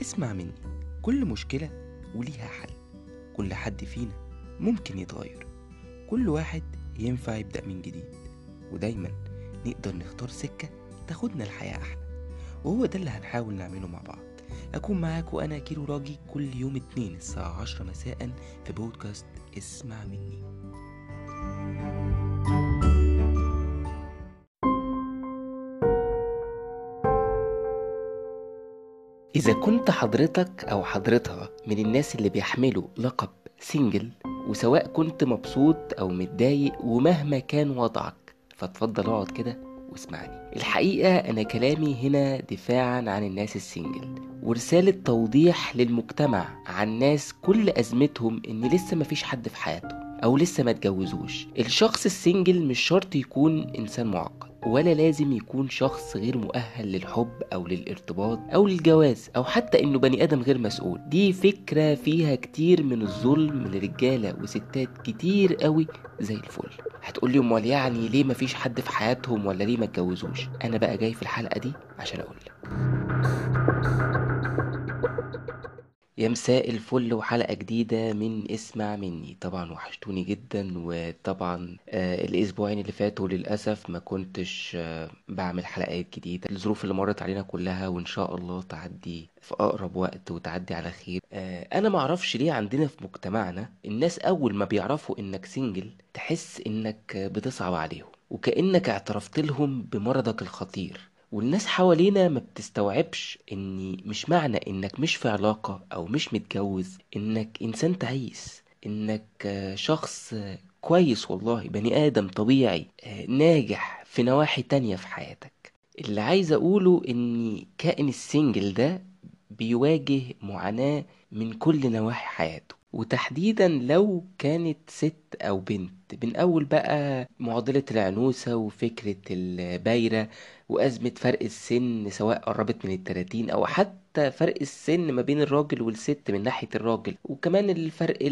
اسمع مني. كل مشكلة وليها حل. كل حد فينا ممكن يتغير. كل واحد ينفع يبدأ من جديد. ودايما نقدر نختار سكة تاخدنا الحياة أحلى. وهو ده اللي هنحاول نعمله مع بعض. أكون معاك وأنا كيلو راجي كل يوم اتنين الساعة عشرة مساء في بودكاست اسمع مني. إذا كنت حضرتك أو حضرتك من الناس اللي بيحملوا لقب single وسواء كنت مبسوط أو متضايق ومهما كان وضعك فاتفضل اقعد كده واسمعني. الحقيقة أنا كلامي هنا دفاعا عن الناس ال single ورسالة توضيح للمجتمع عن ناس كل أزمتهم إن لسه مفيش حد في حياتهم أو لسه ما اتجوزوش. الشخص ال single مش شرط يكون إنسان معقد. ولا لازم يكون شخص غير مؤهل للحب أو للارتباط أو للجواز أو حتى إنه بني آدم غير مسؤول. دي فكرة فيها كتير من الظلم لرجالة وستات كتير قوي زي الفل. هتقولي أمال يعني ليه مفيش حد في حياتهم ولا ليه ما اتجوزوش؟ أنا بقى جاي في الحلقة دي عشان اقولك يا مساء الفل وحلقة جديدة من اسمع مني. طبعا وحشتوني جدا وطبعا آه الأسبوعين اللي فاتوا للأسف ما كنتش آه بعمل حلقات جديدة. الظروف اللي مرت علينا كلها وإن شاء الله تعدي في أقرب وقت وتعدي على خير. آه أنا معرفش ليه عندنا في مجتمعنا الناس أول ما بيعرفوا إنك سنجل تحس إنك بتصعب عليهم وكأنك اعترفت لهم بمرضك الخطير. والناس حوالينا ما بتستوعبش إن مش معنى إنك مش في علاقة أو مش متجوز إنك إنسان تعيس إنك شخص كويس والله بني آدم طبيعي ناجح في نواحي تانية في حياتك. اللي عايز أقوله إن كائن السنجل ده بيواجه معاناة من كل نواحي حياته. وتحديدا لو كانت ست أو بنت. من أول بقى معضلة العنوسة وفكرة البايرة وأزمة فرق السن سواء قربت من التلاتين أو حتى فرق السن ما بين الراجل والست من ناحية الراجل. وكمان الفرق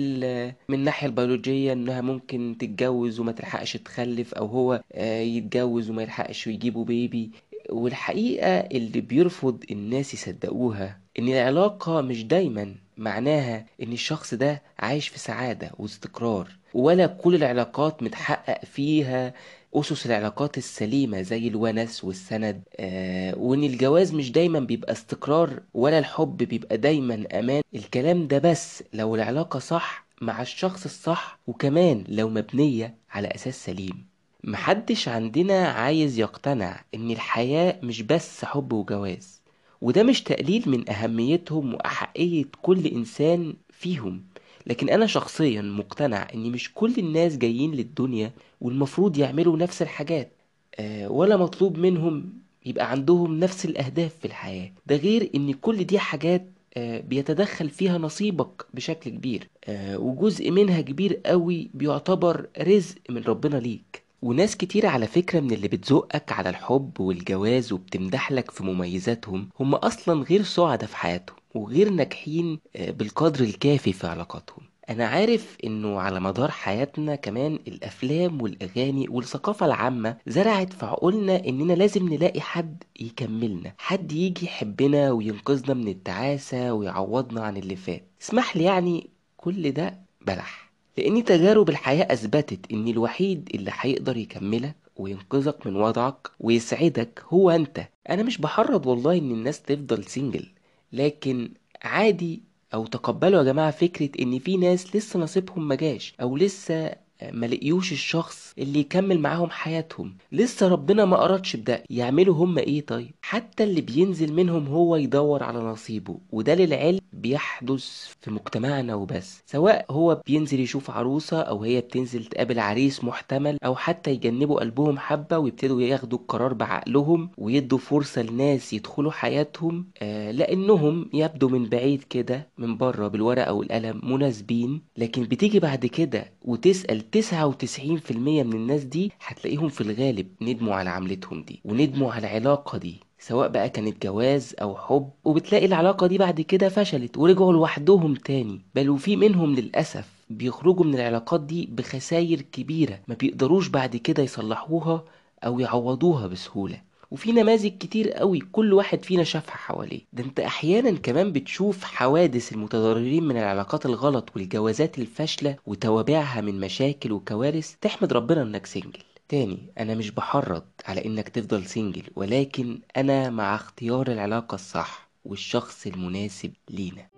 من الناحية البيولوجية إنها ممكن تتجوز وما تلحقش تخلف أو هو يتجوز وما يلحقش ويجيبوا بيبي والحقيقة اللي بيرفض الناس يصدقوها إن العلاقة مش دايما معناها إن الشخص ده عايش في سعادة واستقرار ولا كل العلاقات متحقق فيها أسس العلاقات السليمة زي الونس والسند آه وإن الجواز مش دايما بيبقى استقرار ولا الحب بيبقى دايما أمان. الكلام ده بس لو العلاقة صح مع الشخص الصح وكمان لو مبنية على أساس سليم. محدش عندنا عايز يقتنع إن الحياة مش بس حب وجواز. وده مش تقليل من أهميتهم وأحقية كل إنسان فيهم. لكن أنا شخصيا مقتنع إن مش كل الناس جايين للدنيا والمفروض يعملوا نفس الحاجات. أه ولا مطلوب منهم يبقى عندهم نفس الأهداف في الحياة. ده غير إن كل دي حاجات أه بيتدخل فيها نصيبك بشكل كبير. أه وجزء منها كبير قوي بيعتبر رزق من ربنا ليك. وناس كتير على فكرة من اللي بتزقك على الحب والجواز وبتمدحلك في مميزاتهم هم أصلا غير سعدة في حياتهم وغير ناجحين بالقدر الكافي في علاقاتهم. أنا عارف إنه على مدار حياتنا كمان الأفلام والأغاني والثقافة العامة زرعت في عقولنا إننا لازم نلاقي حد يكملنا حد يجي يحبنا وينقذنا من التعاسة ويعوضنا عن اللي فات. اسمح لي يعني كل ده بلح. لأن تجارب الحياة أثبتت إن الوحيد اللي هيقدر يكملك وينقذك من وضعك ويسعدك هو أنت. أنا مش بحرض والله إن الناس تفضل سنجل لكن عادي أو تقبلوا يا جماعة فكرة إن في ناس لسه نصيبهم مجاش أو لسه ما لقيوش الشخص اللي يكمل معاهم حياتهم. لسه ربنا ما أردش بده. يعملوا هم إيه طيب؟ حتى اللي بينزل منهم هو يدور على نصيبه وده للعلم بيحدث في مجتمعنا وبس. سواء هو بينزل يشوف عروسة أو هي بتنزل تقابل عريس محتمل أو حتى يجنبوا قلبهم حبة ويبتدوا ياخدوا القرار بعقلهم ويدوا فرصة لناس يدخلوا حياتهم آه لأنهم يبدو من بعيد كده من بره بالورقة والقلم مناسبين. لكن بتيجي بعد كده وتسأل تسعة وتسعين في المية من الناس دي هتلاقيهم في الغالب ندموا على عملتهم دي وندموا على العلاقة دي سواء بقى كانت جواز أو حب وبتلاقي العلاقة دي بعد كده فشلت ورجعوا لوحدهم تاني. بل وفي منهم للأسف بيخرجوا من العلاقات دي بخسائر كبيرة ما بيقدروش بعد كده يصلحوها أو يعوضوها بسهولة. وفي نماذج كتير قوي كل واحد فينا شافها حواليه. ده انت أحيانا كمان بتشوف حوادث المتضررين من العلاقات الغلط والجوازات الفاشلة وتوابعها من مشاكل وكوارث تحمد ربنا إنك سنجل تاني أنا مش بحرض على إنك تفضل single ولكن أنا مع اختيار العلاقة الصح والشخص المناسب لينا.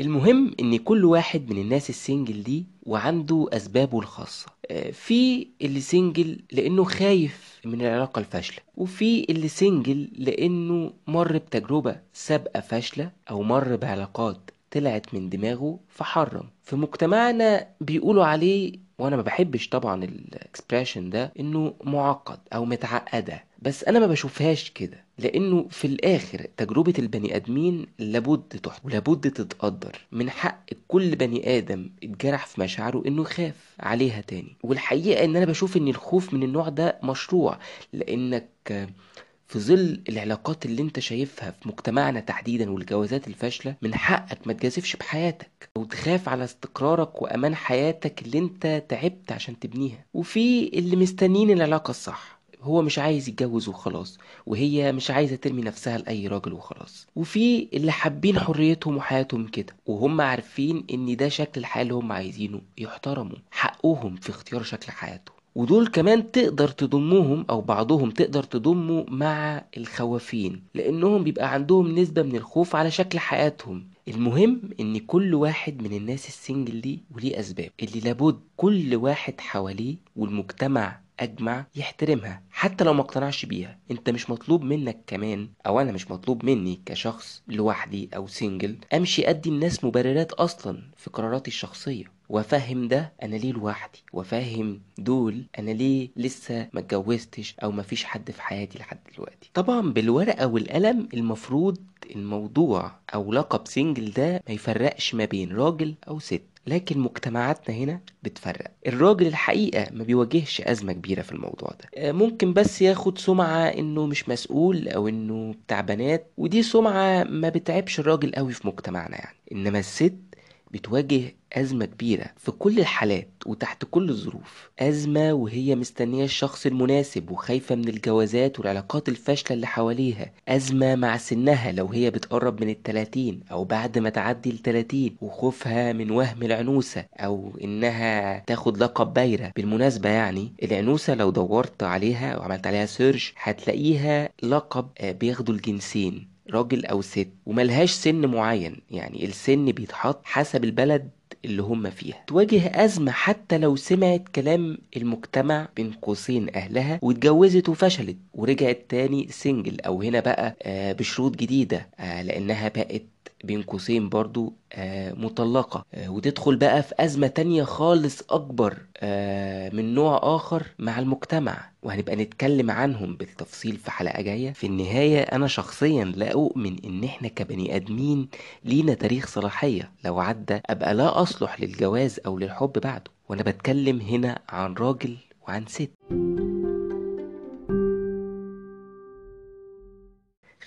المهم إن كل واحد من الناس ال single دي وعنده أسبابه الخاصة. في اللي single لأنه خايف من العلاقة الفاشلة وفي اللي single لأنه مر بتجربة سابقة فاشلة أو مر بعلاقات طلعت من دماغه فحرم. في مجتمعنا بيقولوا عليه وأنا ما بحبش طبعا الإكسبريشن ده إنه معقد أو متعقدة بس أنا ما بشوفهاش كده لأنه في الآخر تجربة البني آدمين لابد تحت ولابد تتقدر. من حق كل بني آدم اتجرح في مشاعره إنه يخاف عليها تاني. والحقيقة إن أنا بشوف إن الخوف من النوع ده مشروع لأنك في ظل العلاقات اللي انت شايفها في مجتمعنا تحديدا والجوازات الفاشلة من حقك ما تجازفش بحياتك وتخاف على استقرارك وأمان حياتك اللي انت تعبت عشان تبنيها. وفي اللي مستنين العلاقة الصح هو مش عايز يتجوز وخلاص وهي مش عايزة ترمي نفسها لأي راجل وخلاص. وفي اللي حابين حريتهم وحياتهم كده وهم عارفين إن ده شكل الحياة اللي هم عايزينه يحترموا حقهم في اختيار شكل حياتهم. ودول كمان تقدر تضمهم أو بعضهم تقدر تضمه مع الخوافين لأنهم بيبقى عندهم نسبة من الخوف على شكل حياتهم. المهم إن كل واحد من الناس ال single دي وليه أسباب اللي لابد كل واحد حواليه والمجتمع أجمع يحترمها حتى لو ما اقتنعش بيها. أنت مش مطلوب منك كمان أو أنا مش مطلوب مني كشخص لوحدي أو single أمشي أدي الناس مبررات أصلا في قراراتي الشخصية. وافهم ده أنا ليه لوحدي؟ وافهم دول أنا ليه لسه ما اتجوزتش أو ما فيش حد في حياتي لحد دلوقتي؟ طبعا بالورقة والقلم المفروض الموضوع أو لقب سنجل ده ما يفرقش ما بين راجل أو ست لكن مجتمعاتنا هنا بتفرق. الراجل الحقيقة ما بيواجهش أزمة كبيرة في الموضوع ده. ممكن بس ياخد سمعة إنه مش مسؤول أو إنه بتاع بنات ودي سمعة ما بتعبش الراجل قوي في مجتمعنا يعني. إنما الست بتواجه أزمة كبيرة في كل الحالات وتحت كل الظروف. أزمة وهي مستنية الشخص المناسب وخايفة من الجوازات والعلاقات الفاشلة اللي حواليها. أزمة مع سنها لو هي بتقرب من التلاتين أو بعد ما تعدي التلاتين وخوفها من وهم العنوسة أو إنها تاخد لقب بايرة. بالمناسبة يعني العنوسة لو دورت عليها وعملت عليها سيرش هتلاقيها لقب بياخدوا الجنسين. راجل أو ست وملهاش سن معين يعني السن بيتحط حسب البلد اللي هم فيها. تواجه أزمة حتى لو سمعت كلام المجتمع بين قوسين أهلها واتجوزت وفشلت ورجعت تاني سنجل أو هنا بقى آه بشروط جديدة آه لأنها بقت بين قوسين برضو آه مطلقة. آه وتدخل بقى في أزمة تانية خالص أكبر آه من نوع آخر مع المجتمع. وهنبقى نتكلم عنهم بالتفصيل في حلقة جاية. في النهاية أنا شخصيا لا أؤمن إن إحنا كبني آدمين لينا تاريخ صلاحية. لو عدى أبقى لا أصلح للجواز أو للحب بعده. وأنا بتكلم هنا عن راجل وعن ست.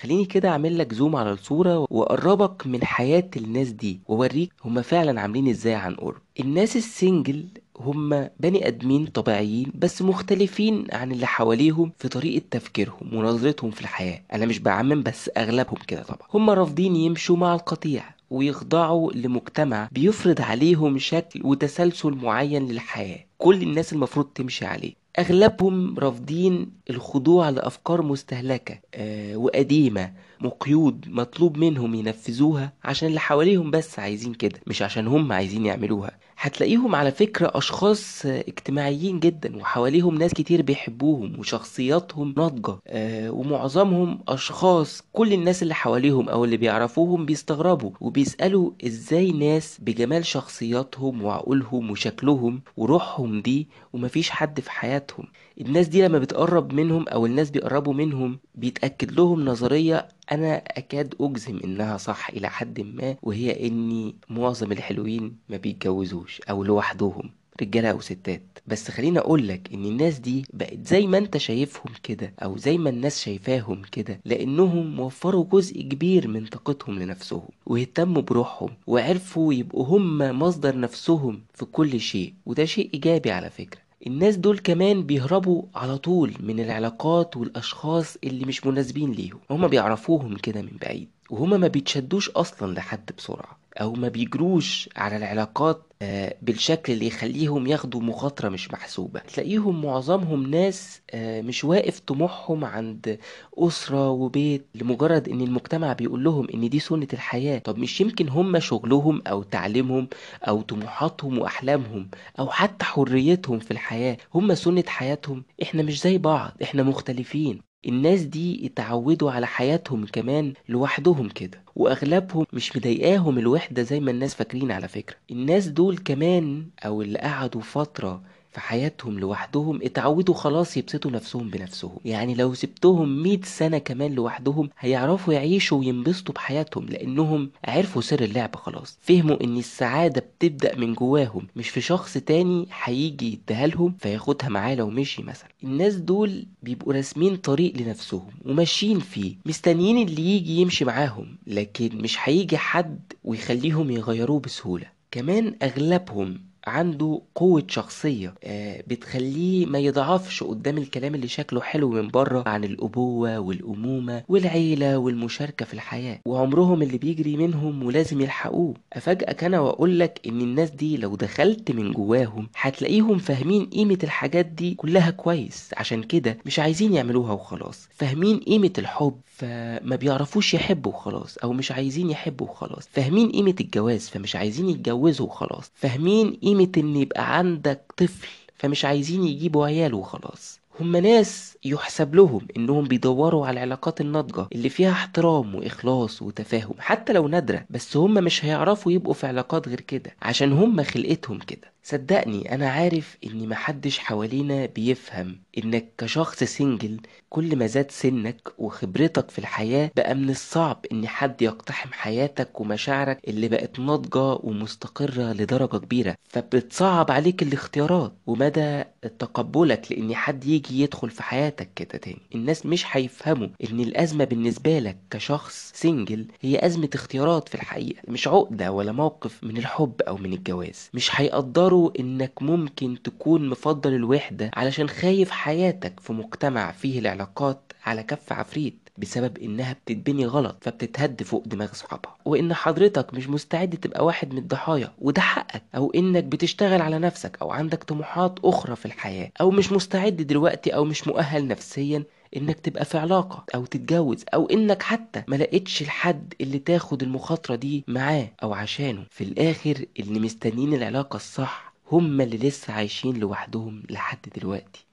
خليني كده أعمل لك زوم على الصورة وأقربك من حياة الناس دي وأوريك هما فعلا عاملين إزاي عن قرب. الناس السنجل هم بني آدمين طبيعيين بس مختلفين عن اللي حواليهم في طريقة تفكيرهم ونظرتهم في الحياة. أنا مش بعمم بس أغلبهم كده طبعا. هم رافضين يمشوا مع القطيع ويخضعوا لمجتمع بيفرض عليهم شكل وتسلسل معين للحياة. كل الناس المفروض تمشي عليه. أغلبهم رافضين الخضوع لأفكار مستهلكة آه وقديمة. مقيود مطلوب منهم ينفذوها عشان اللي حواليهم بس عايزين كده مش عشان هم عايزين يعملوها. هتلاقيهم على فكرة أشخاص اجتماعيين جدا وحواليهم ناس كتير بيحبوهم وشخصياتهم ناضجة آه ومعظمهم أشخاص كل الناس اللي حواليهم أو اللي بيعرفوهم بيستغربوا وبيسألوا إزاي ناس بجمال شخصياتهم وعقولهم وشكلهم وروحهم دي ومفيش حد في حياتهم. الناس دي لما بتقرب منهم أو الناس بيقربوا منهم بيتأكد لهم نظرية أنا أكاد أجزم إنها صح إلى حد ما وهي إني معظم الحلوين ما بيتجوزوش أو لوحدهم رجالة أو ستات. بس خليني أقول لك إن الناس دي بقت زي ما أنت شايفهم كده أو زي ما الناس شايفاهم كده لأنهم وفروا جزء كبير من طاقتهم لنفسهم واهتموا بروحهم وعرفوا يبقوا هم مصدر نفسهم في كل شيء وده شيء إيجابي على فكرة. الناس دول كمان بيهربوا على طول من العلاقات والأشخاص اللي مش مناسبين ليهم. هما بيعرفوهم كده من بعيد وهما ما بيتشدوش أصلا لحد بسرعة. أو ما بيجروش على العلاقات آه، بالشكل اللي يخليهم ياخدوا مخاطرة مش محسوبة. تلاقيهم معظمهم ناس آه، مش واقف طموحهم عند أسرة وبيت لمجرد إن المجتمع بيقول لهم إن دي سنة الحياة. طب مش يمكن هم شغلهم أو تعليمهم أو طموحاتهم وأحلامهم أو حتى حريتهم في الحياة هم سنة حياتهم. إحنا مش زي بعض إحنا مختلفين. الناس دي اتعودوا على حياتهم كمان لوحدهم كده وأغلبهم مش مضايقاهم الوحدة زي ما الناس فاكرين على فكرة. الناس دول كمان أو اللي قعدوا فترة في حياتهم لوحدهم اتعودوا خلاص يبسطوا نفسهم بنفسهم. يعني لو سبتهم مئة سنة كمان لوحدهم هيعرفوا يعيشوا وينبسطوا بحياتهم لأنهم عرفوا سر اللعبة خلاص. فهموا إن السعادة بتبدأ من جواهم مش في شخص تاني هيجي يديها لهم فياخدها معاه لو مشي مثلا. الناس دول بيبقوا راسمين طريق لنفسهم وماشيين فيه مستنيين اللي يجي يمشي معاهم لكن مش هيجي حد ويخليهم يغيروه بسهولة. كمان أغلبهم عنده قوة شخصية آه، بتخليه ما يضعفش قدام الكلام اللي شكله حلو من بره عن الأبوة والأمومة والعيلة والمشاركة في الحياة. وعمرهم اللي بيجري منهم ولازم يلحقوه. أفاجئك أنا وأقول لك إن الناس دي لو دخلت من جواهم هتلاقيهم فاهمين قيمة الحاجات دي كلها كويس. عشان كده مش عايزين يعملوها وخلاص. فاهمين قيمة الحب فما بيعرفوش يحبوا وخلاص أو مش عايزين يحبوا وخلاص. فاهمين قيمة الجواز فمش عايزين يتجوزوا وخلاص. فاهمين قيمة إن يبقى عندك طفل فمش عايزين يجيبوا عيال وخلاص. هم ناس يحسب لهم إنهم بيدوروا على العلاقات الناضجة اللي فيها احترام وإخلاص وتفاهم حتى لو نادرة بس هم مش هيعرفوا يبقوا في علاقات غير كده عشان هم خلقتهم كده. صدقني أنا عارف إن محدش حوالينا بيفهم إنك كشخص سنجل كل ما زاد سنك وخبرتك في الحياة بقى من الصعب إن حد يقتحم حياتك ومشاعرك اللي بقت ناضجة ومستقرة لدرجة كبيرة. فبتصعب عليك الاختيارات ومدى تقبلك لإن حد يجي يدخل في حياتك كده تاني. الناس مش هيفهموا إن الأزمة بالنسبة لك كشخص سنجل هي أزمة اختيارات في الحقيقة مش عقدة ولا موقف من الحب أو من الجواز. مش هيقدروا إنك ممكن تكون مفضل الوحدة علشان خايف حياتك في مجتمع فيه العلاقات على كف عفريت بسبب إنها بتتبني غلط فبتتهد فوق دماغ صحابها وإن حضرتك مش مستعد تبقى واحد من الضحايا وده حقك أو إنك بتشتغل على نفسك أو عندك طموحات أخرى في الحياة أو مش مستعد دلوقتي أو مش مؤهل نفسيا إنك تبقى في علاقة أو تتجوز أو إنك حتى ما لقيتش الحد اللي تاخد المخاطرة دي معاه أو عشانه. في الآخر اللي مستنين العلاقة الصح هم اللي لسه عايشين لوحدهم لحد دلوقتي.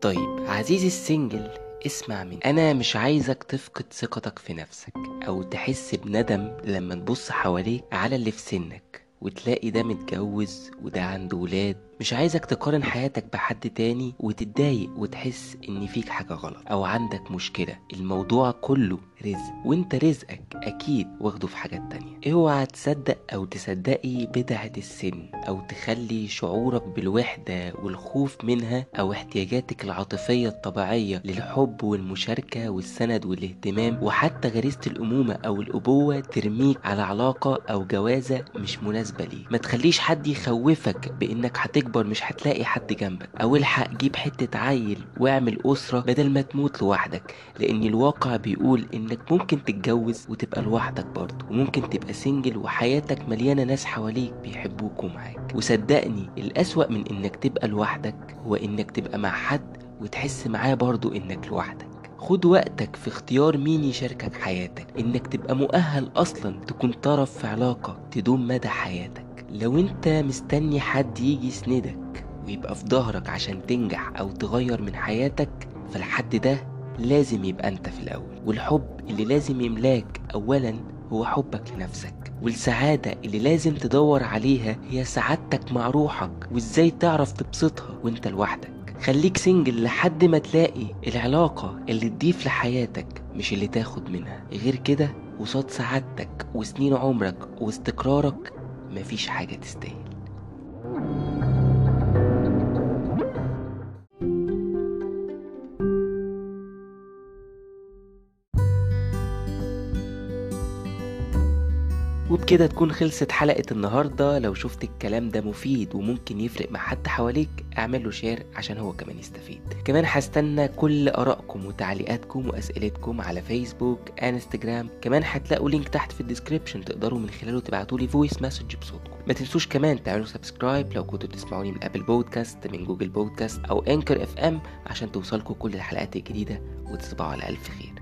طيب عزيزي السنجل اسمع مني. أنا مش عايزك تفقد ثقتك في نفسك أو تحس بندم لما تبص حواليك على اللي في سنك وتلاقي ده متجوز وده عنده ولاد مش عايزك تقارن حياتك بحد تاني وتتضايق وتحس إن فيك حاجة غلط أو عندك مشكلة. الموضوع كله رزق وإنت رزقك أكيد واخده في حاجات تانية. اوعى تصدق أو تصدقي بدعة السن أو تخلي شعورك بالوحدة والخوف منها أو احتياجاتك العاطفية الطبيعية للحب والمشاركة والسند والاهتمام. وحتى غريزة الأمومة أو الأبوة ترميك على علاقة أو جوازة مش مناسبة ليك. ما تخليش حد يخوفك بإنك هتكبر مش هتلاقي حد جنبك. أو الحق جيب حتة عيل واعمل أسرة بدل ما تموت لوحدك. لأن الواقع بيقول إنك ممكن تتجوز وتبقى لوحدك برضه. وممكن تبقى سنجل وحياتك مليانة ناس حواليك بيحبوك ومعاك وصدقني الأسوأ من إنك تبقى لوحدك هو إنك تبقى مع حد وتحس معاه برضه إنك لوحدك. خد وقتك في اختيار مين يشاركك حياتك. إنك تبقى مؤهل أصلا تكون طرف في علاقة تدوم مدى حياتك. لو انت مستني حد يجي يسندك ويبقى في ظهرك عشان تنجح أو تغير من حياتك فالحد ده لازم يبقى انت في الأول. والحب اللي لازم يملاك اولا هو حبك لنفسك. والسعادة اللي لازم تدور عليها هي سعادتك مع روحك وازاي تعرف تبسطها وانت لوحدك. خليك سنجل لحد ما تلاقي العلاقة اللي تضيف لحياتك مش اللي تاخد منها. غير كده قصاد سعادتك وسنين عمرك واستقرارك مفيش حاجة تستاهل. وبكده تكون خلصت حلقة النهاردة. لو شفت الكلام ده مفيد وممكن يفرق مع حد حواليك اعمل له share عشان هو كمان يستفيد. كمان هستنى كل آرائكم وتعليقاتكم وأسئلتكم على فيسبوك انستجرام كمان هتلاقوا link تحت في ال description تقدروا من خلاله تبعتوا لي voice message بصوتكم. ما تنسوش كمان تعملوا subscribe لو كنتوا بتسمعوني من Apple Podcasts من Google Podcasts أو Anchor FM عشان توصلكم كل الحلقات الجديدة وتصبحوا على ألف خير.